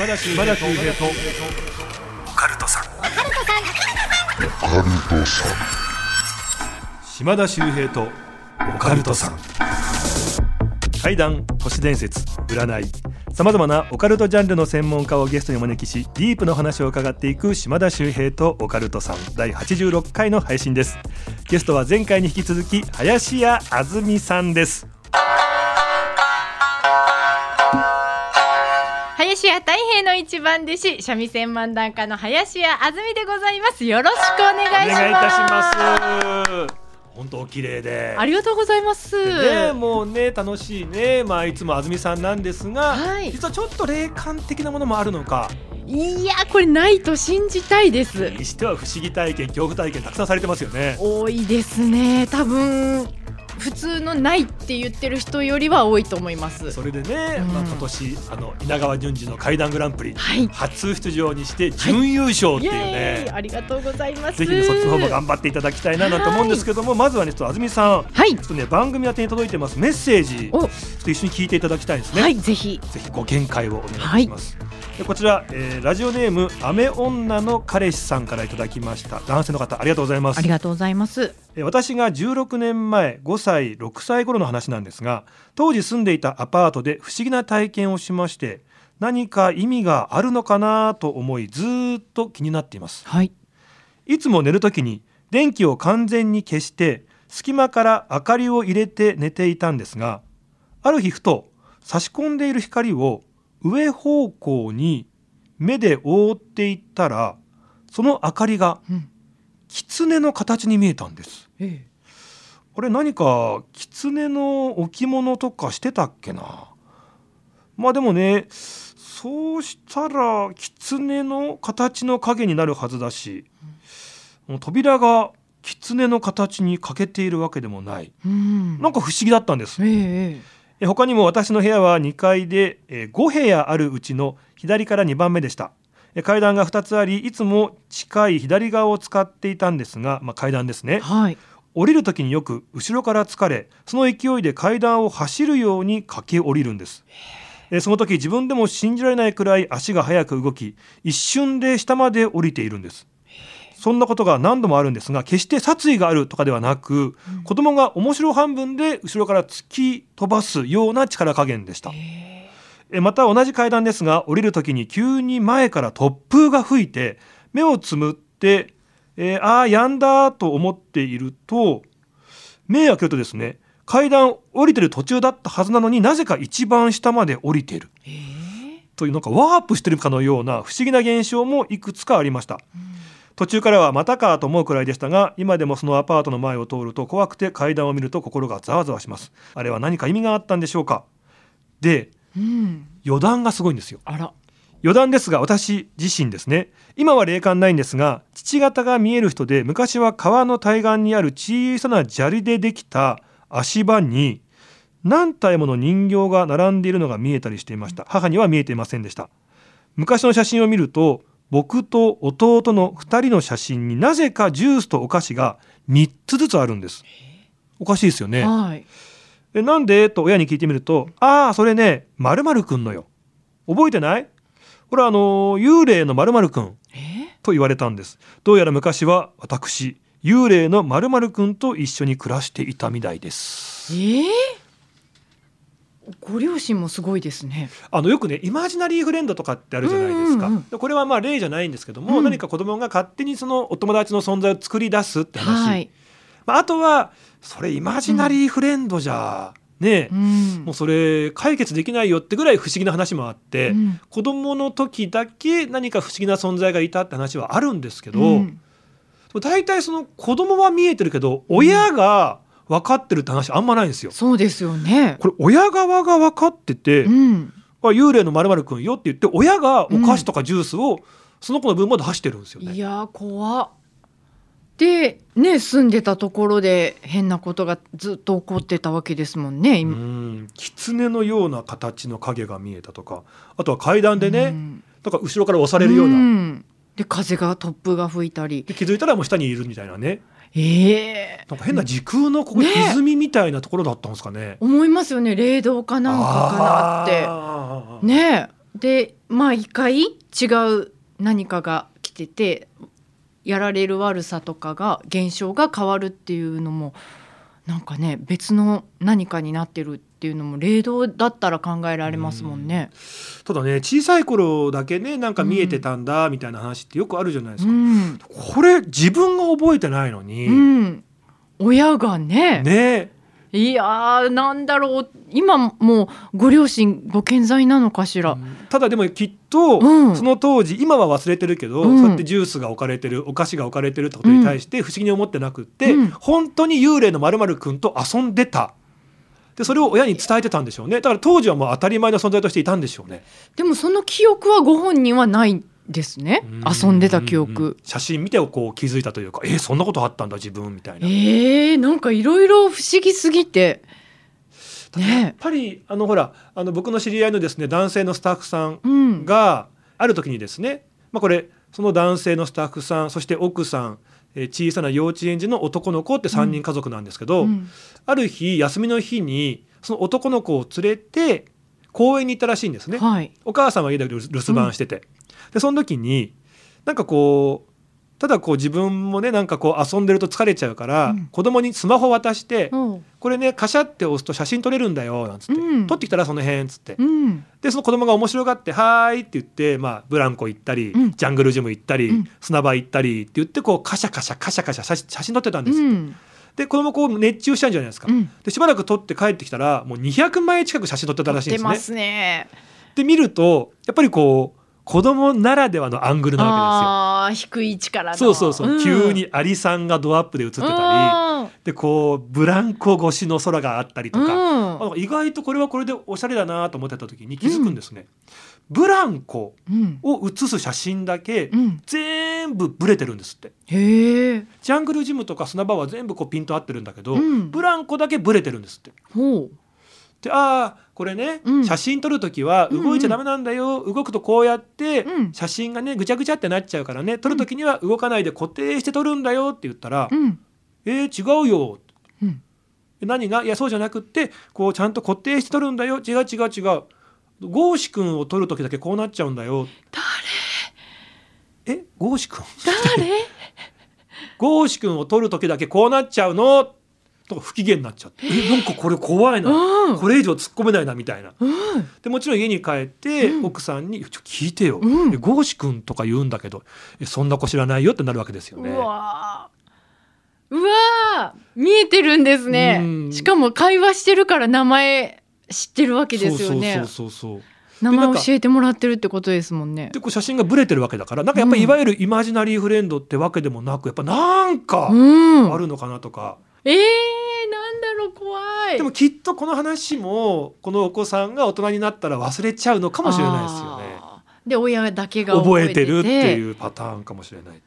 島田秀平とオカルトさん。島田秀平とオカルトさん。怪談都市伝説占い。さまざまなオカルトジャンルの専門家をゲストにお招きしディープの話を伺っていく島田秀平とオカルトさん。第86回の配信です。ゲストは前回に引き続き林家あずみさんです林家太平の一番弟子三味線漫談家の林家あずみでございます。よろしくお願いします。お願いいたします。本当お綺麗で。ありがとうございます。ね、もうね楽しいね。まあいつも安住さんなんですが、はい。実はちょっと霊感的なものもあるのか。いやこれないと信じたいです。にしては不思議体験恐怖体験たくさんされてますよね。多いですね多分普通のないって言ってる人よりは多いと思います。それでね、うん。まあ、今年あの稲川淳二の怪談グランプリはい。初出場にして準優勝っていうイエーイ。ね、ありがとうございます。ぜひねそっちの方も頑張っていただきたいななんて思うんですけども、まずはねちょっと安住さんはい。ちょっとね番組宛てに届いてますメッセージ。ちょおっと一緒に聞いていただきたいですね、はいぜひ。ぜひご見解をお願いします。でこちら、えーラジオネーム雨女の彼氏さんからいただきました。男性の方ありがとうございます。ありがとうございます。えー私が16年前5歳6歳頃の話なんですが当時住んでいたアパートで不思議な体験をしまして何か意味があるのかなと思いずーっと気になっています。はい。いつも寝るときに電気を完全に消して隙間から明かりを入れて寝ていたんですがある日ふと差し込んでいる光を上方向に目で覆っていったらその明かりがうん狐の形に見えたんです。えあれ何か狐の置物とかしてたっけな。まあでもねそうしたら狐の形の影になるはずだし、もう扉が狐の形に欠けているわけでもない。うん。なんか不思議だったんです。えええ他にも私の部屋は2階でえー5部屋あるうちの左から2番目でした。え階段が2つありいつも近い左側を使っていたんですが、まあ、階段ですね。はい。降りる時によく後ろから疲れその勢いで階段を走るように駆け下りるんです。えー。その時自分でも信じられないくらい足が速く動き一瞬で下まで降りているんです。そんなことが何度もあるんですが決して殺意があるとかではなく、子供が面白半分で後ろから突き飛ばすような力加減でした。えまた同じ階段ですが降りる時に急に前から突風が吹いて目をつむって、えーああやんだと思っていると目を開けるとですね階段降りてる途中だったはずなのになぜか一番下まで降りている。ええというなんかワープしてるかのような不思議な現象もいくつかありました。途中からはまたかと思うくらいでしたが今でもそのアパートの前を通ると怖くて階段を見ると心がざわざわします。あれは何か意味があったんでしょうか。でうん。余談がすごいんですよ。あら。余談ですが私自身ですね。今は霊感ないんですが父方が見える人で昔は川の対岸にある小さな砂利でできた足場に何体もの人形が並んでいるのが見えたりしていました。母には見えていませんでした。昔の写真を見ると僕と弟の2人の写真になぜかジュースとお菓子が3つずつあるんです。おかしいですよね。はいえなんで？と親に聞いてみると「ああそれねまるくんのよ。覚えてない？ほらあのー幽霊のまるくんえ」と言われたんです。どうやら昔は私幽霊のまるくんと一緒に暮らしていたみたいです。え？えご両親もすごいですね。あのよくねイマジナリーフレンドとかってあるじゃないですか、うんうんうん。でこれはまあ例じゃないんですけども、うん。何か子供が勝手にそのお友達の存在を作り出すって話、はい、まあ、あとはそれイマジナリーフレンドじゃ、ねうん。もうそれ解決できないよってぐらい不思議な話もあって、うん。子供の時だけ何か不思議な存在がいたって話はあるんですけど、うん。大体その子供は見えてるけど親が分かってるって話あんまないんですよ。そうですよね。これ親側が分かってて、うん。あ幽霊のまるくんよって言って親がお菓子とかジュースをその子の分まで出してるんですよね。いやー怖っでね住んでたところで変なことがずっと起こってたわけですもんね。う今ん。狐のような形の影が見えたとかあとは階段でね、うん。なんか後ろから押されるような、ん。で風が突風が吹いたり。で気づいたらもう下にいるみたいなね。ええ。なんか変な時空のここね歪みみたいなところだったんですかね。思いますよね。霊道かなんかかなって。あー。ね。で毎回違う何かが来ててやられる悪さとかが現象が変わるっていうのもなんかね別の何かになってるっていうのも霊道だったら考えられますもんね。ただね小さい頃だけねなんか見えてたんだみたいな話ってよくあるじゃないですか、うん、これ自分が覚えてないのに、うん、親がね。ねいやーなんだろう。今もうご両親ご健在なのかしら。ただでもきっと、うん。その当時今は忘れてるけど、うん。そうやってジュースが置かれてるお菓子が置かれてるってことに対して不思議に思ってなくって、うん。本当に幽霊のまるくんと遊んでた。でそれを親に伝えてたんでしょうね。だから当時はもう当たり前の存在としていたんでしょうね。でもその記憶はご本人はないですね。遊んでた記うんうん憶。写真見てこう気づいたというかえーそんなことあったんだ自分みたいな、えー、なんかいろいろ不思議すぎて。やっねぱりあのほらあの僕の知り合いのですね男性のスタッフさんうん、がある時にですね、まあ、これその男性のスタッフさんそして奥さんえー小さな幼稚園児の男の子って3人家族なんですけど、うん。ある日休みの日にその男の子を連れて公園に行ったらしいんですね。はい。お母さんは家で留留守番してて、でその時になんかこうただこう自分もねなんかこう遊んでると疲れちゃうから、うん子供にスマホ渡して、おうこれねカシャって押すと写真撮れるんだよなんつって、うん撮ってきたらその辺っつって、うん。でその子供が面白がって「はーい」って言って、まあ、ブランコ行ったり、うんジャングルジム行ったり、うん砂場行ったりって言ってこうカシャカシャカシャカシャ写真写真撮ってたんです、うん。で子供こう熱中したんじゃないですか、うん。でしばらく撮って帰ってきたらもう200枚近く写真撮ってたらしいんですね。すね。で見るとやっぱりこう子供ならではのアングルなわああー低い位置から。そうそうそう、ん急にアリさんがドアップで映ってたり、うんでこうブランコ越しの空があったりとか、うんあ意外とこれはこれでおしゃれだなと思ってた時に気づくんですね。ブランコうん。を写す写真だけうん。全部ブレてるんですって。ジャングルジムとか砂場は全部こうピント合ってるんだけど、うんブランコだけブレてるんですってほう。でああこれね、うん。写真撮る時は動いちゃダメなんだよ、動くとこうやってうん。写真がねぐちゃぐちゃってなっちゃうからね。撮る時には動かないで固定して撮るんだよって言ったら「うん。えー、違うよ」うん。何が？いやそうじゃなくってこうちゃんと固定して撮るんだよ。違う違う違う。ゴーシ君を撮る時だけこうなっちゃうんだよ。えゴーシ君？誰？ゴーシ君を撮る時だけこうなっちゃうのとか不機嫌になっちゃって。えなんかこれ怖いな。うん。これ以上突っ込めないなみたいな。うん。でもちろん家に帰って、うん。奥さんに「ちょ聞いてよ、うん。えゴーシ君とか言うんだけどえそんな子知らないよ」ってなるわけですよね。う。わ見えてるんですね。うん。しかも会話してるから名前知ってるわけですよね。そうそうそうそう名前教えてもらってるってことですもんね。でこう写真がブレてるわけだからなんかやっぱりうんいわゆるイマジナリーフレンドってわけでもなくやっぱなんかうん。あるのかなとか、えー、なんだろう怖い。でもきっとこの話もこのお子さんが大人になったら忘れちゃうのかもしれないですよね。で親だけが覚覚えてて。えてるっていうパターンかもしれない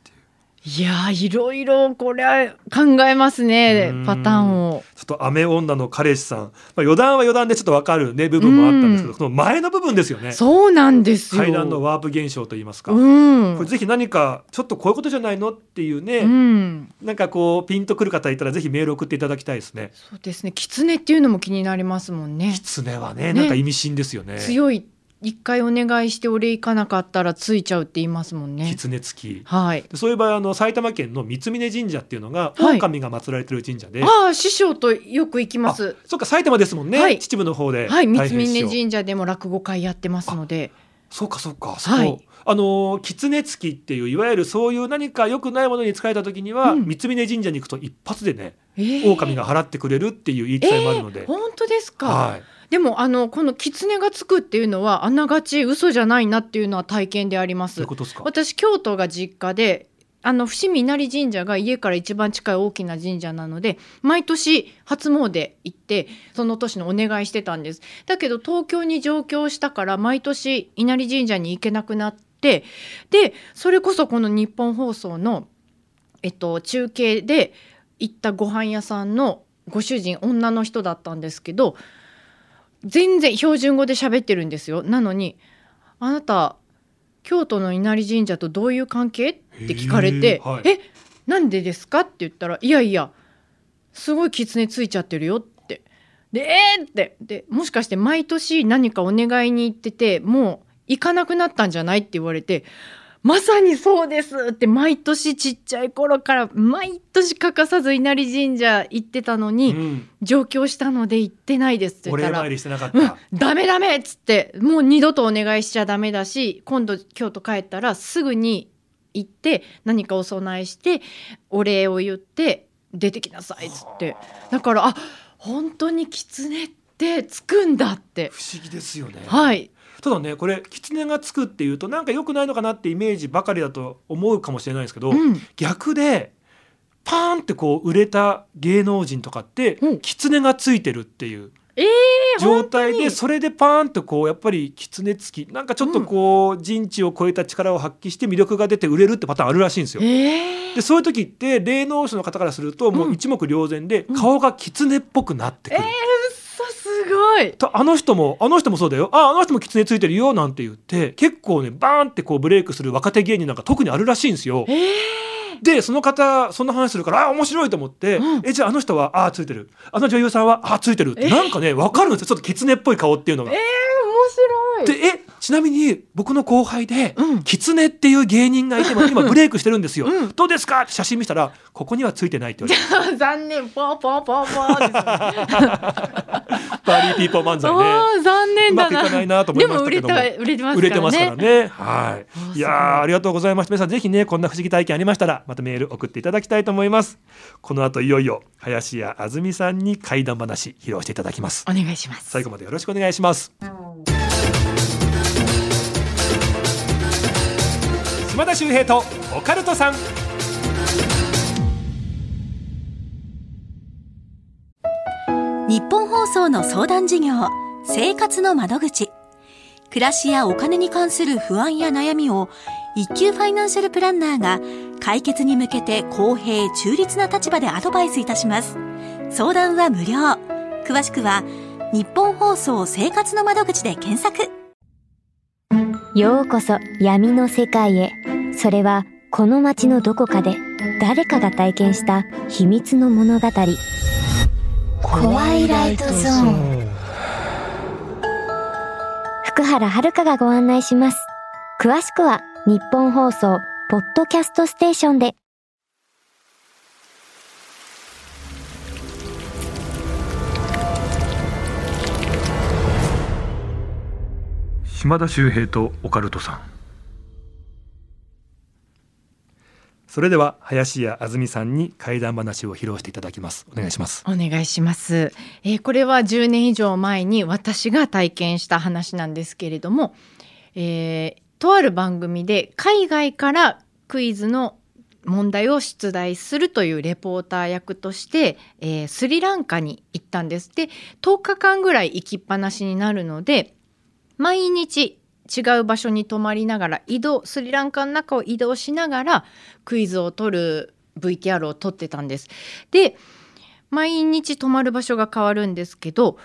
いやーいろいろこれは考えますねうん。パターンを。ちょっと雨女の彼氏さん、まあ、余談は余談でちょっとわかるね部分もあったんですけど、うん。その前の部分ですよね。そうなんですよ。階段のワープ現象といいますか。うん。これぜひ何かちょっとこういうことじゃないのっていうね、うん。なんかこうピンとくる方いたらぜひメール送っていただきたいですね。そうですね。狐っていうのも気になりますもんね。狐はねねなんか意味深ですよね。強い一回お願いしてお礼行かなかったらついちゃうって言いますもんね。狐付き。はい。でそういう場合あの埼玉県の三峯神社っていうのがはい。狼が祀られてる神社で、ああ師匠とよく行きます。そっか埼玉ですもんね、はい。秩父の方ではい三峯神社でも落語会やってますので。そうかそうかそこ、はいあの狐付きっていういわゆるそういう何か良くないものに使えた時には、うん。三峯神社に行くと一発でねえー。狼が払ってくれるっていう言い伝えもあるので、えー本当ですか、はい。でもあのこの狐がつくっていうのはあながち嘘じゃないなっていうのは体験であります。私京都が実家であの伏見稲荷神社が家から一番近い大きな神社なので毎年初詣行ってその年のお願いしてたんです。だけど東京に上京したから毎年稲荷神社に行けなくなってでそれこそこの日本放送の、えっと、中継で行ったご飯屋さんのご主人女の人だったんですけど全然標準語で喋ってるんですよなのに「あなた京都の稲荷神社とどういう関係?」って聞かれて「へーはいえなんでですか?」って言ったら「いやいやすごい狐ついちゃってるよ」って。で「えー!」ってでもしかして毎年何かお願いに行っててもう行かなくなったんじゃないって言われてまさにそうですって毎年ちっちゃい頃から毎年欠かさず稲荷神社行ってたのに、うん。上京したので行ってないですってお言ったら礼参りしてなかっうん。た、、ダメダメっつってもう二度とお願いしちゃダメだし今度京都帰ったらすぐに行って何かお供えしてお礼を言って出てきなさいっつって。だからあ本当に狐ってつくんだって。不思議ですよね、はいただねこれ狐がつくっていうとなんか良くないのかなってイメージばかりだと思うかもしれないですけど、うん逆でパーンってこう売れた芸能人とかってうん狐がついてるっていうえー状態でそれでパーンとこうやっぱり狐つきなんかちょっとこう人知を超えた力を発揮して魅力が出て売れるってパターンあるらしいんですよ。えーでそういう時って霊能者の方からするともう一目瞭然でうん顔が狐っぽくなってくる。い。とあの人もあの人もそうだよ。ああの人も狐ついてるよなんて言って結構ねバーンってこうブレイクする若手芸人なんか特にあるらしいんですよ。えー。でその方そんな話するからあ面白いと思って、うん。えじゃああの人はあついてる。あの女優さんはあついてるって、えなんかね分かるんですよ。ちょっと狐っぽい顔っていうのが。えー面白い。でえちなみに僕の後輩で、うん。狐っていう芸人がいて今 今ブレイクしてるんですよ、うん。どうですか？って写真見せたらここにはついてないって言われて。残念。ポーポーポーポーですねバーリーピーポー漫才ね残う念だないかないなと思いでも売れましたけどもた売れてます売れからね。はい。あいやーありがとうございました。皆さんぜひねこんな不思議体験ありましたらまたメール送っていただきたいと思います。この後いよいよ林家あずみさんに怪談話披露していただきます。お願いします最後までよろしくお願いします。島田秀平とオカルトさん。日本放送の相談事業生活の窓口暮らしやお金に関する不安や悩みを一級ファイナンシャルプランナーが解決に向けて公平中立な立場でアドバイスいたします相談は無料詳しくは日本放送生活の窓口で検索ようこそ闇の世界へ。それはこの街のどこかで誰かが体験した秘密の物語。怖いライトゾーン。福原遥がご案内します。詳しくは日本放送ポッドキャストステーションで。島田秀平とオカルトさん。それでは林家あずみさんに怪談話を披露していただきます。お願いします。お願いします、えーこれは10年以上前に私が体験した話なんですけれども、えーとある番組で海外からクイズの問題を出題するというレポーター役として、えースリランカに行ったんですで10日間ぐらい行きっぱなしになるので毎日違う場所に泊まりながら移動スリランカの中を移動しながらクイズを取る VTR を撮ってたんです。で毎日泊まる場所が変わるんですけど、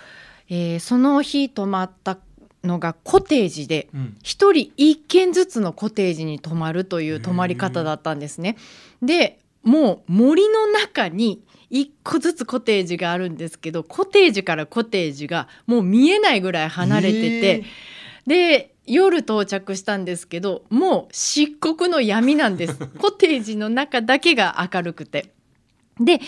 えーその日泊まったのがコテージでうん。一人一軒ずつのコテージに泊まるという泊まり方だったんですね。でもう森の中に一個ずつコテージがあるんですけどコテージからコテージがもう見えないぐらい離れてて、で夜到着したんですけどもう漆黒の闇なんです コテージの中だけが明るくて。で、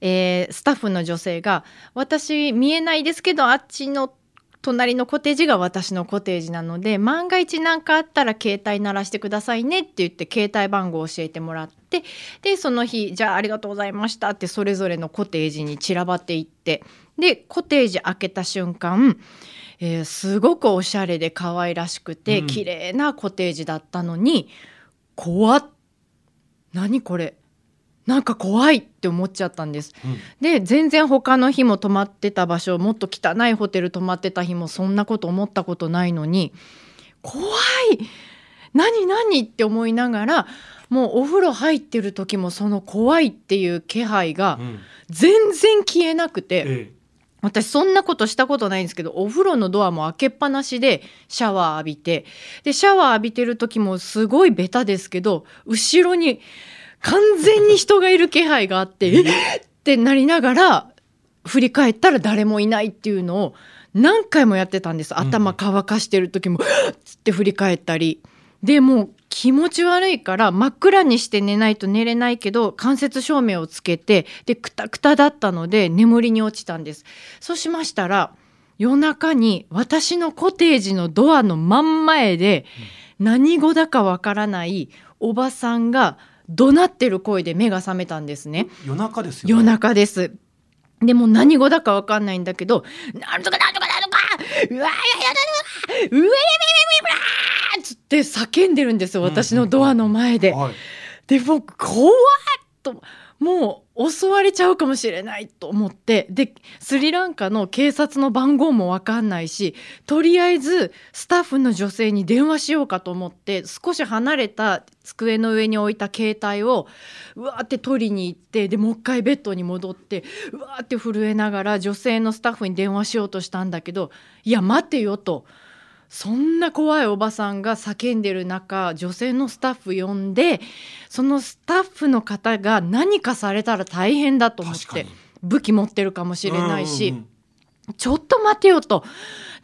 えースタッフの女性が「私見えないですけどあっちの隣のコテージが私のコテージなので万が一何かあったら携帯鳴らしてくださいね」って言って携帯番号を教えてもらってでその日「じゃあありがとうございました」ってそれぞれのコテージに散らばっていってでコテージ開けた瞬間えーすごくおしゃれで可愛らしくて、うん。綺麗なコテージだったのに怖っ。何これ。なんか怖いって思っちゃったんです。うん。で全然他の日も泊まってた場所もっと汚いホテル泊まってた日もそんなこと思ったことないのに怖い。何何って思いながらもうお風呂入ってる時もその怖いっていう気配がうん。全然消えなくて。え私そんなことしたことないんですけどお風呂のドアも開けっぱなしでシャワー浴びてでシャワー浴びてる時もすごいベタですけど後ろに完全に人がいる気配があってえ？っってなりながら振り返ったら誰もいないっていうのを何回もやってたんです。頭乾かしてる時も、つって振り返ったり。でもう気持ち悪いから真っ暗にして寝ないと寝れないけど間接照明をつけてでくたくただったので眠りに落ちたんです。そうしましたら夜中に私のコテージのドアの真ん前で何語だかわからないおばさんが怒鳴ってる声で目が覚めたんですね。夜中ですよ、ね、夜中です。でも何語だかわかんないんだけど「なんとかなんとかなんとかうわやだうわうえべべべべって叫んでるんですよ私のドアの前で。はいで僕怖っともう襲われちゃうかもしれないと思ってでスリランカの警察の番号も分かんないしとりあえずスタッフの女性に電話しようかと思って少し離れた机の上に置いた携帯をうわーって取りに行ってでもう一回ベッドに戻ってうわーって震えながら女性のスタッフに電話しようとしたんだけどいや待てよと。そんな怖いおばさんが叫んでる中女性のスタッフ呼んでそのスタッフの方が何かされたら大変だと思って武器持ってるかもしれないし、うんうんちょっと待てよと。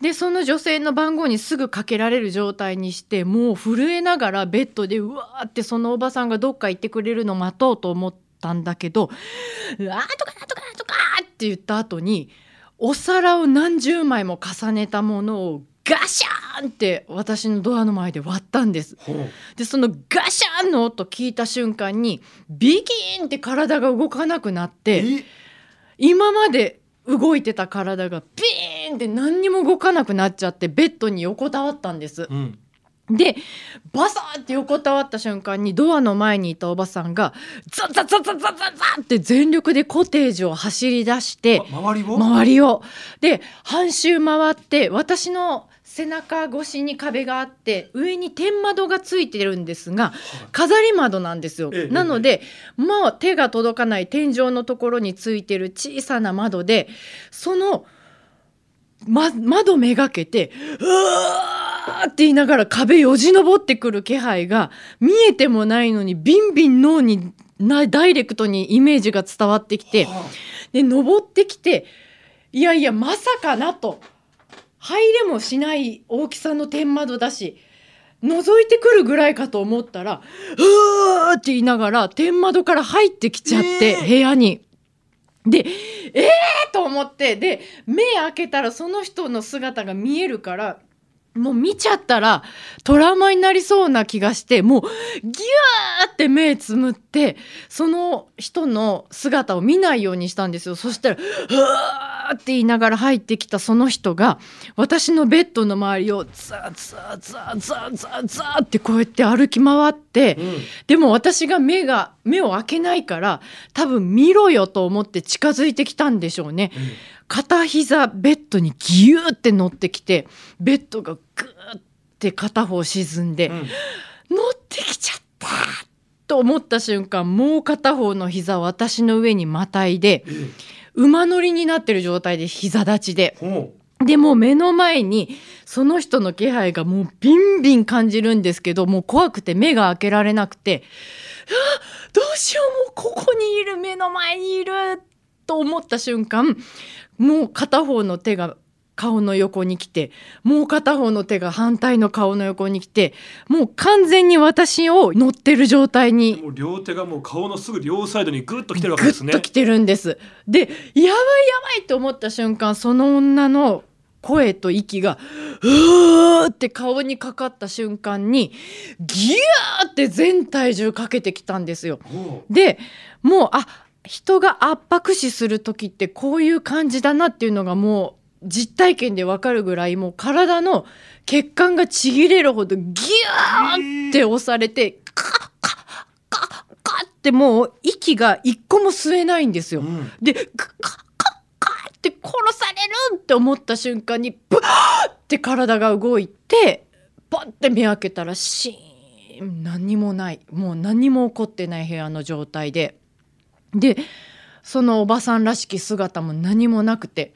でその女性の番号にすぐかけられる状態にしてもう震えながらベッドでうわーってそのおばさんがどっか行ってくれるの待とうと思ったんだけど「うわーとかなんとかなんとか」って言った後にお皿を何十枚も重ねたものをガシャーンって私のドアの前で割ったんです。でそのガシャーンの音聞いた瞬間にビキーンって体が動かなくなってえ？今まで動いてた体がピーンって何にも動かなくなっちゃってベッドに横たわったんです。うん。でバサーって横たわった瞬間にドアの前にいたおばさんがザザザザザザザって全力でコテージを走り出してあ周りを？周りを。で半周回って私の背中越しに壁があって上に天窓がついてるんですが飾り窓なんですよ。ええなのでもう手が届かない天井のところについてる小さな窓でその、ま、窓めがけて「うわー!」って言いながら壁よじ登ってくる気配が見えてもないのにビンビン脳になダイレクトにイメージが伝わってきて。はで登ってきていやいやまさかなと入れもしない大きさの天窓だし覗いてくるぐらいかと思ったら「うー!」って言いながら天窓から入ってきちゃって、えー部屋に。でえーと思ってで目開けたらその人の姿が見えるからもう見ちゃったらトラウマになりそうな気がしてもうギューって目つむってその人の姿を見ないようにしたんですよ。そしたら「うわ」って言いながら入ってきたその人が私のベッドの周りをザザザザザザってこうやって歩き回って、うん。でも私が目が目を開けないから多分見ろよと思って近づいてきたんでしょうね。片膝ベッドにギューって乗ってきてベッドがグーって片方沈んで、うん。乗ってきちゃったと思った瞬間もう片方の膝を私の上にまたいでえ馬乗りになってる状態で膝立ちでほでもう目の前にその人の気配がもうビンビン感じるんですけどもう怖くて目が開けられなくてどうしようもうここにいる目の前にいると思った瞬間もう片方の手が顔の横に来てもう片方の手が反対の顔の横に来てもう完全に私を乗ってる状態うに両手がもう顔のすぐ両サイドにグッと来てるわけグですねッと来てるんです。でやばいやばいと思った瞬間その女の声と息がうーって顔にかかった瞬間にギューって全体重かけてきたんですよ。ほでもうあ人が圧迫死する時ってこういう感じだなっていうのがもう実体験でわかるぐらいもう体の血管がちぎれるほどギューって押されてカッカッカッカッってもう息が一個も吸えないんですよ。ううんでカッカッカッカッって殺されるって思った瞬間にブワーって体が動いてポンって目開けたらシーン。何もない。もう何も起こってない部屋の状態で。でそのおばさんらしき姿も何もなくて。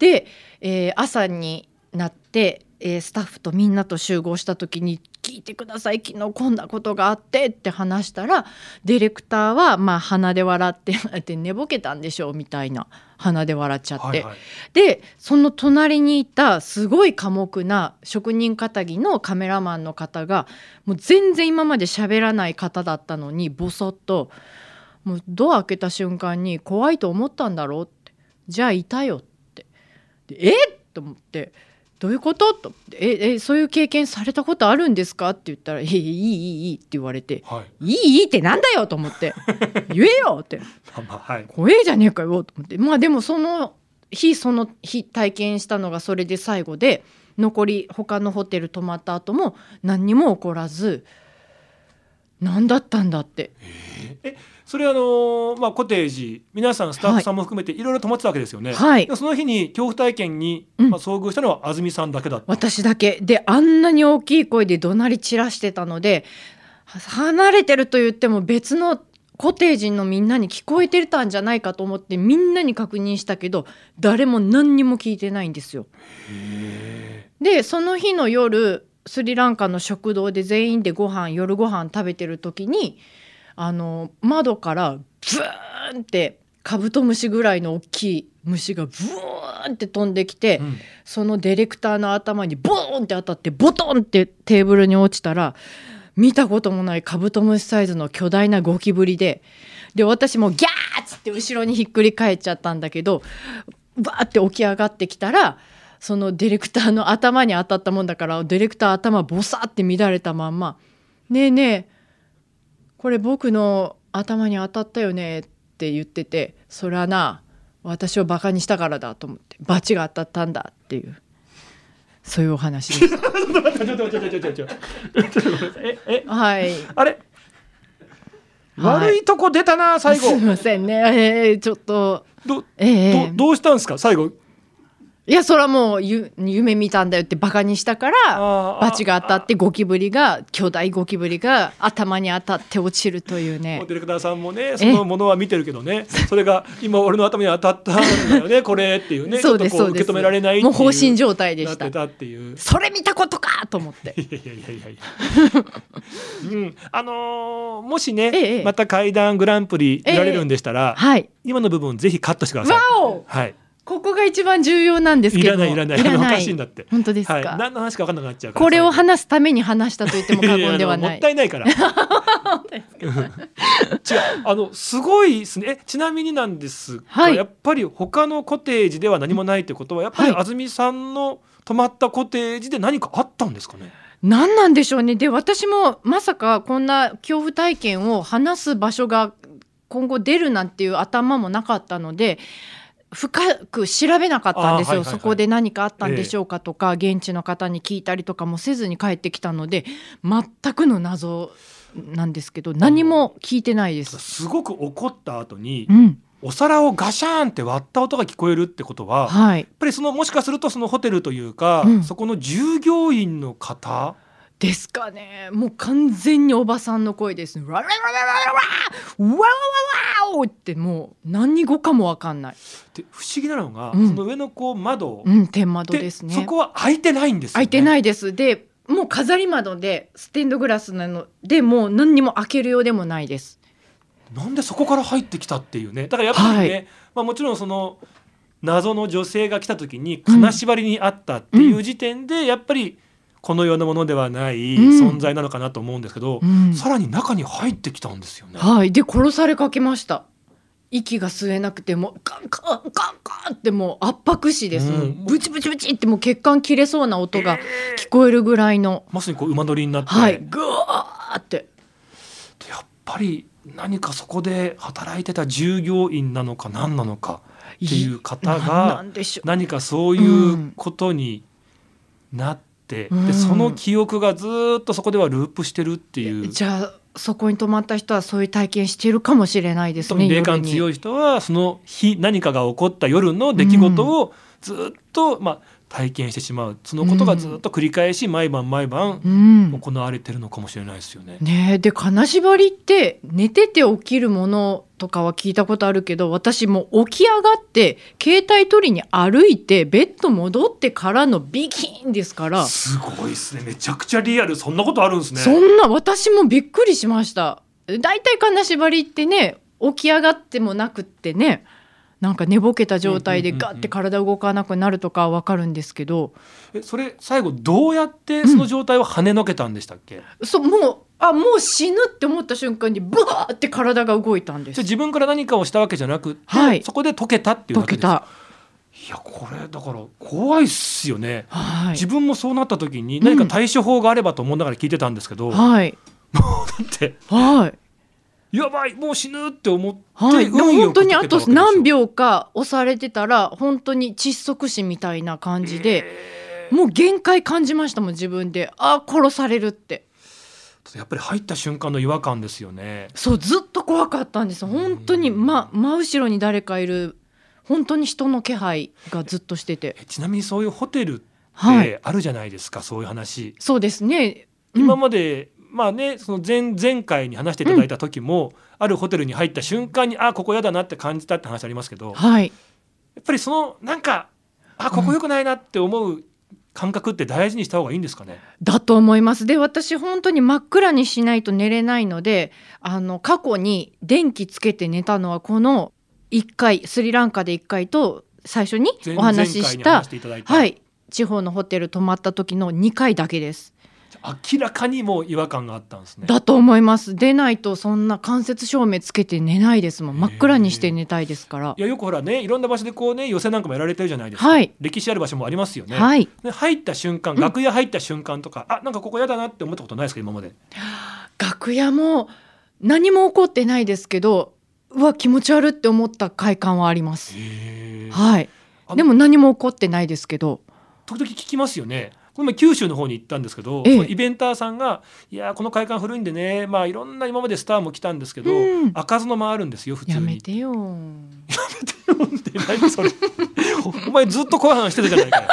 で、えー朝になって、えースタッフとみんなと集合した時に「聞いてください。昨日こんなことがあって」って話したらディレクターはまあ鼻で笑って 寝ぼけたんでしょうみたいな。鼻で笑っちゃって、はいはい。でその隣にいたすごい寡黙な職人かたぎのカメラマンの方がもう全然今まで喋らない方だったのにボソッともうドア開けた瞬間に怖いと思ったんだろうって。じゃあいたよって。でえっ？と思ってどういうこと？とええそういう経験されたことあるんですか?」って言ったら「えいいいいいい」って言われて「はい、いいいいってなんだよ!」と思って「言えよ!」って「はい、怖えじゃねえかよ」と思ってまあでもその日その日体験したのがそれで最後で残り他のホテル泊まった後も何にも起こらず。何だったんだって。それあのーまあコテージ皆さんスタッフさんも含めていろいろ泊まってたわけですよね、はい。でその日に恐怖体験に、うん。まあ、遭遇したのは安住さんだけだった。私だけ。であんなに大きい声で怒鳴り散らしてたのでは離れてると言っても別のコテージのみんなに聞こえてたんじゃないかと思ってみんなに確認したけど誰も何にも聞いてないんですよ。へでその日の夜スリランカの食堂で全員でご飯夜ご飯食べてる時にあの窓からブーンってカブトムシぐらいの大きい虫がブーンって飛んできて、ーうん。そのディレクターの頭にボーンって当たってボトンってテーブルに落ちたら見たこともないカブトムシサイズの巨大なゴキブリでで私もギャーッつって後ろにひっくり返っちゃったんだけどバーって起き上がってきたらそのディレクターの頭に当たったもんだからディレクター頭ボサって乱れたまんま「ねえねえこれ僕の頭に当たったよね」って言ってて「それはな私をバカにしたからだ」と思って「罰が当たったんだ」っていうそういうお話です。ええはい。あれ、はい。悪いとこ出たな最後。すいませんね、えーちょっと。どええどどうしたんですか最後いやそれはもうゆ夢見たんだよってバカにしたからあー罰が当たってゴキブリが巨大ゴキブリが頭に当たって落ちるというね。ディレクターさんもねそのものは見てるけどね。それが今俺の頭に当たったんだよねこれっていうねそうですそうです。受け止められないもう放心状態でした。てたっていう。それ見たことかと思って。いやいやいやいやいや。うん。あのーもしね、ええまた怪談グランプリ見られるんでしたら、はい。今の部分ぜひカットしてください。わお。はいここが一番重要なんですけど。いらないいらない。あのおかしいんだって。本当ですか、はい、何の話か分かんなくなっちゃうこれを話すために話したと言っても過言ではややあのもないったいないから。違う。あのすごいですね。えちなみになんですが、はい。やっぱり他のコテージでは何もないってことはやっぱりはい。安住さんの泊まったコテージで何かあったんですかね？何なんでしょうね。で私もまさかこんな恐怖体験を話す場所が今後出るなんていう頭もなかったので深く調べなかったんですよ、はいはいはい。そこで何かあったんでしょうかとか、現地の方に聞いたりとかもせずに帰ってきたので全くの謎なんですけど何も聞いてないです。すごく怒った後にうん、お皿をガシャーンって割った音が聞こえるってことは、やっはいぱりそのもしかするとそのホテルというか、うん。そこの従業員の方。ですかねもう完全におばさんの声です。わらわらわらわらわわわわわってもう何語かもわかんない。で不思議なのが、うんその上のこう窓、うん、天窓ですね。そこは開いてないんですよ、ね。開いてないです。で、もう飾り窓でステンドグラスなので、もう何にも開けるようでもないです。なんでそこから入ってきたっていうねだからやっぱりね、はいまあ、もちろんその謎の女性が来た時に金縛りにあったっていう時点で、やっぱりこの世のものではないうん存在なのかなと思うんですけど、うんさらに中に入ってきたんですよね。はい、で殺されかけました。息が吸えなくてもうガンガンガンガンってもう圧迫死です。うんブチブチブチってもう血管切れそうな音が聞こえるぐらいの、まさにこう馬乗りになって、はい、ぐわーって。でやっぱり何かそこで働いてた従業員なのか何なのかっていう方が。何かそういうことになって、うんでその記憶がずーっとそこではループしてるっていう。じゃあそこに泊まった人はそういう体験してるかもしれないですね。霊感強い人はその日何かが起こった夜の出来事をずっと、まあ、体験してしまう。そのことがずっと繰り返し毎晩毎晩うん。行われてるのかもしれないですよね。ねえ。で金縛りって寝てて起きるものとかは聞いたことあるけど私もう起き上がって携帯取りに歩いてベッド戻ってからのビキンですから、すごいですね。めちゃくちゃリアル。そんなことあるんですね。そんな私もびっくりしました。大体金縛りってね起き上がってもなくってねなんか寝ぼけた状態でうんうんうんうん。ガッて体動かなくなるとかはわかるんですけど、えそれ最後どうやってその状態を跳ねのけたんでしたっけ、そうもうあもう死ぬって思った瞬間にブワーって体が動いたんです。じゃあ自分から何かをしたわけじゃなくて、はい。そこで溶けたっていう溶わけです。けた。いやこれだから怖いっすよね、はい。自分もそうなった時に何か対処法があればと思いながら聞いてたんですけど、だはい。ってはいやばいもう死ぬって思って、はい、本当にあと何秒か押されてたら本当に窒息死みたいな感じで、えー。もう限界感じましたもん自分で。あ殺されるって。やっぱり入った瞬間の違和感ですよね。そうずっと怖かったんです。本当に、ま、真後ろに誰かいる本当に人の気配がずっとしてて。えちなみにそういうホテルっはい。てあるじゃないですか、そういう話。そうですね、うん。今まで、まあねその前前回に話していただいた時も、あるホテルに入った瞬間にあここ嫌だなって感じたって話ありますけどやはい。っぱりそのなんかあここ良くないなって思う感覚って大事にした方がいいんですかね、だと思います。で私本当に真っ暗にしないと寝れないのであの過去に電気つけて寝たのはこの1回スリランカで1回と最初に前お話しした、はい。地方のホテル泊まった時の2回だけです明らかにもう違和感があったんですね。だと思います。出ないとそんな間接照明つけて寝ないですもん。真っ暗にして寝たいですから。いやよくほらねいろんな場所でこうね寄せなんかもやられてるじゃないですか、はい。歴史ある場所もありますよね、はい。で入った瞬間楽屋入った瞬間とか、あなんかここ嫌だなって思ったことないですか今まで。楽屋も何も起こってないですけどうわ気持ち悪って思った快感はあります。はい。でも何も起こってないですけど。時々聞きますよねこの前九州の方に行ったんですけど、ええ。イベンターさんが「いやーこの会館古いんでねまあいろんな今までスターも来たんですけど、うん。開かずの間あるんですよ普通に」やめてよ。って何それ。お前ずっと怖い話してたじゃないかよ。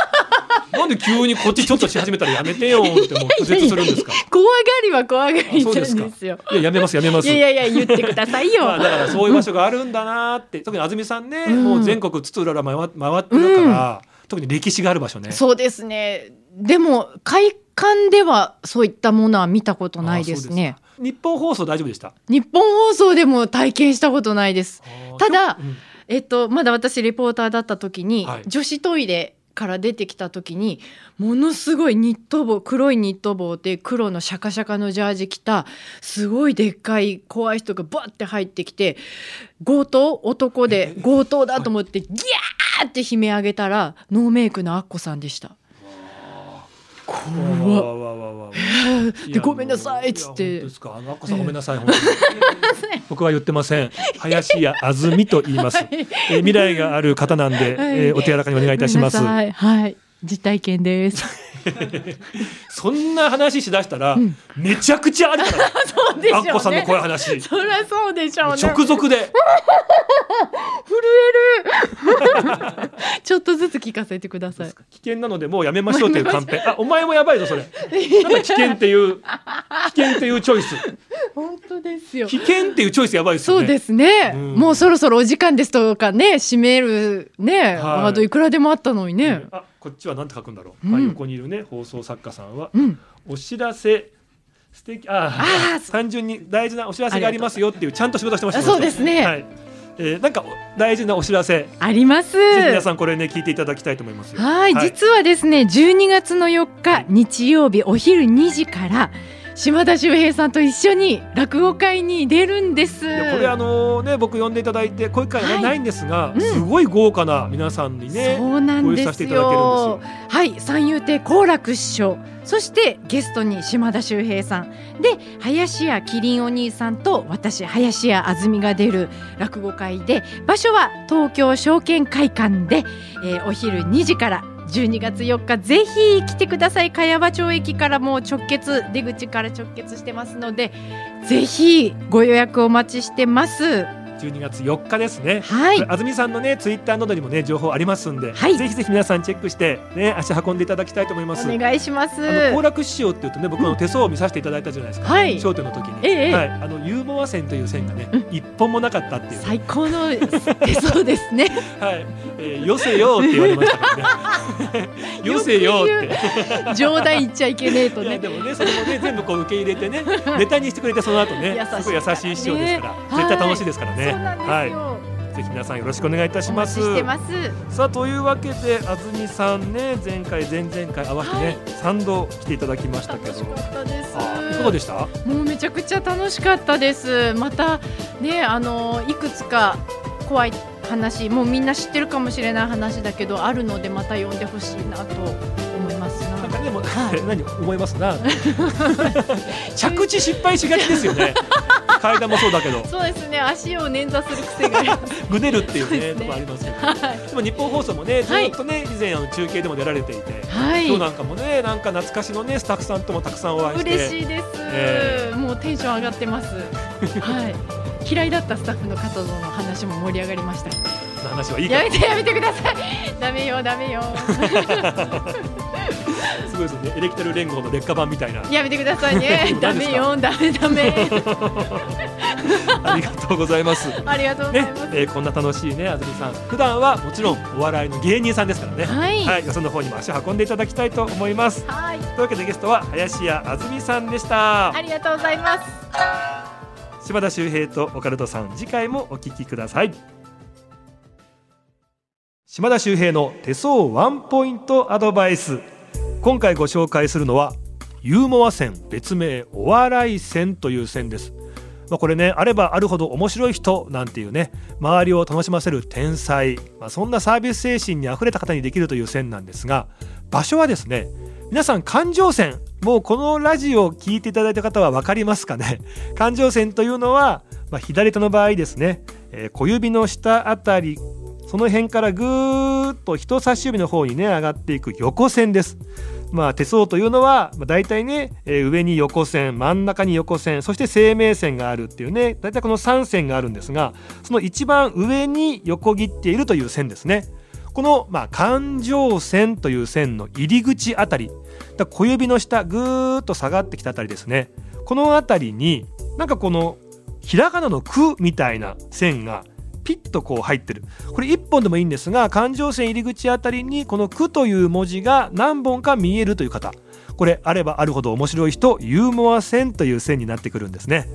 なんで急にこっちちょっとし始めたらやめてよってもう拒絶するんですか？怖がりは怖がりなんあそうですかですよいややめますやめますいやいや言ってくださいよ、まあ、だからそういう場所があるんだなって、特に安住さんね、うんもう全国津々浦々回回ってるから、特に歴史がある場所ね。そうですねでも会館ではそういったものは見たことないですね。あ日本放送大丈夫でした？日本放送でも体験したことないです。ただうん。えっとまだ私レポーターだった時に、はい。女子トイレから出てきた時にものすごいニット帽黒いニット帽で黒のシャカシャカのジャージ着たすごいでっかい怖い人がバッて入ってきて強盗？男で強盗だと思ってギャーって悲鳴上げたらノーメイクのアッコさんでした。わ怖っわわわわわでごめんなさいっつってですか？あのさんごめんなさい。本当に僕は言ってません。林家あずみと言います。えー未来がある方なんで、えーお手柔らかにお願いいたしますはい実体験です。そんな話しだしたら、んめちゃくちゃあるから。そうでしょうね。アッコさんの怖い話。そりゃそうでしょうね。直属で。ちょっとずつ聞かせてください。危険なのでもうやめましょうというカンペ。あ、お前もやばいぞそれ。なんか危険っていう危険っていうチョイス。本当ですよ。危険っていうチョイスやばいですよね。そうですね、うんもうそろそろお時間ですとかね締めるね、はいワードいくらでもあったのにねうん。あ、こっちはなんて書くんだろう？うん。あ横にいるね放送作家さんは、うん、お知らせ。素敵。ああー単純に大事なお知らせがありますよっていうちゃんと仕事してましたあそうですね。はい。えー、なんか大事なお知らせ、ぜあります。ひ皆さんこれね聞いていただきたいと思いますよ。はい、実はですね12月の4日日曜日お昼2時から島田秀平さんと一緒に落語会に出るんです。これあのね僕呼んでいただいてこういう会はないんですが、うんすごい豪華な皆さんにねそうなんですさせていただけるんよ。はい、三遊亭好楽師匠、そしてゲストに島田秀平さん、で林家麒麟お兄さんと私林家あずみが出る落語会で、場所は東京証券会館で、えーお昼2時から。12月4日ぜひ来てください。茅場町駅からもう直結出口から直結してますのでぜひご予約お待ちしてます。12月4日ですね。はい。安住さんのねツイッターなどにもね情報ありますんで、はい。ぜひぜひ皆さんチェックしてね足運んでいただきたいと思います。お願いします。あの好楽師匠っていうとね僕の手相を見させていただいたじゃないですか。はい。笑点の時に、ええ。はい。あのユーモア線という線がね、うん。一本もなかったっていう、最高の手相ですね。はい、えー、よせよって言われましたからね。よせよって。冗談言っちゃいけねえとね。でもねそれもね全部こう受け入れてねネタにしてくれてその後ねすごい優しい師匠ですから、ね絶対楽しいですからね。そうなんですよ、はい。ぜひ皆さんよろしくお願いいたしおますます。さあというわけで安住さんね前回前々回合わせてね、はい。3度来ていただきましたけど。楽しかったです。あいかがでした？もうめちゃくちゃ楽しかったです。またねあのいくつか怖い話もうみんな知ってるかもしれない話だけどあるのでまた読んでほしいなと思いますなんかな。ねもう、はい何思いますな 着地失敗しがちですよね階段もそうだけどそうですね足を捻挫する癖が。ぐねるっていうねとこありますけどはいでも日本放送もねずはいっとね、以前あの中継でも出られていて、はい今日なんかもねなんか懐かしのねスタッフさんともたくさんお会いして嬉しいです、えもうテンション上がってます。はい。嫌いだったスタッフの方との話も盛り上がりました。の話はいいかやめてやめてください。ダメよダメよ。すごいですね。エレキテル連合の劣化版みたいな。やめてくださいね。ダメよ。ダメダメ。ありがとうございます。ありがとうございねます。、えーこんな楽しいね安住さん。普段はもちろんお笑いの芸人さんですからね。はい。はい、よその方にも足を運んでいただきたいと思います。はい。というわけでゲストは林家あずみさんでした。ありがとうございます。柴田修平とオカルトさん次回もお聞きください。島田秀平の手相ワンポイントアドバイス今回ご紹介するのはユーモア線別名お笑い線という線ですまあ、これねあればあるほど面白い人なんていうね周りを楽しませる天才、まあ、そんなサービス精神にあふれた方にできるという線なんですが場所はですね皆さん環状線もうこのラジオを聞いていただいた方は分かりますかね？環状線というのは、まあ、左手の場合ですね、えー小指の下あたりその辺からぐーっと人差し指の方にね上がっていく横線です。まあ手相というのは、まあ、大体ね、えー上に横線真ん中に横線そして生命線があるっていうね大体この3線があるんですがその一番上に横切っているという線ですね。この、まあ、環状線という線の入り口あたりだ小指の下ぐーっと下がってきたあたりですねこのあたりになんかこのひらがなの「く」みたいな線がピッとこう入ってる。これ1本でもいいんですが環状線入り口あたりにこの「く」という文字が何本か見えるという方。これあればあるほど面白い人ユーモア線という線になってくるんですね。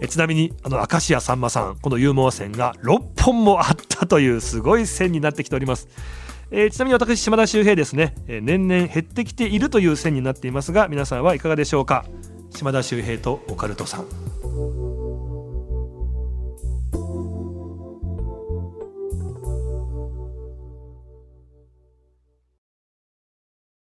えちなみにあの明石家さんまさんこのユーモア線が6本もあったというすごい線になってきております。えーちなみに私島田秀平ですね、えー年々減ってきているという線になっていますが皆さんはいかがでしょうか？島田秀平とオカルトさん。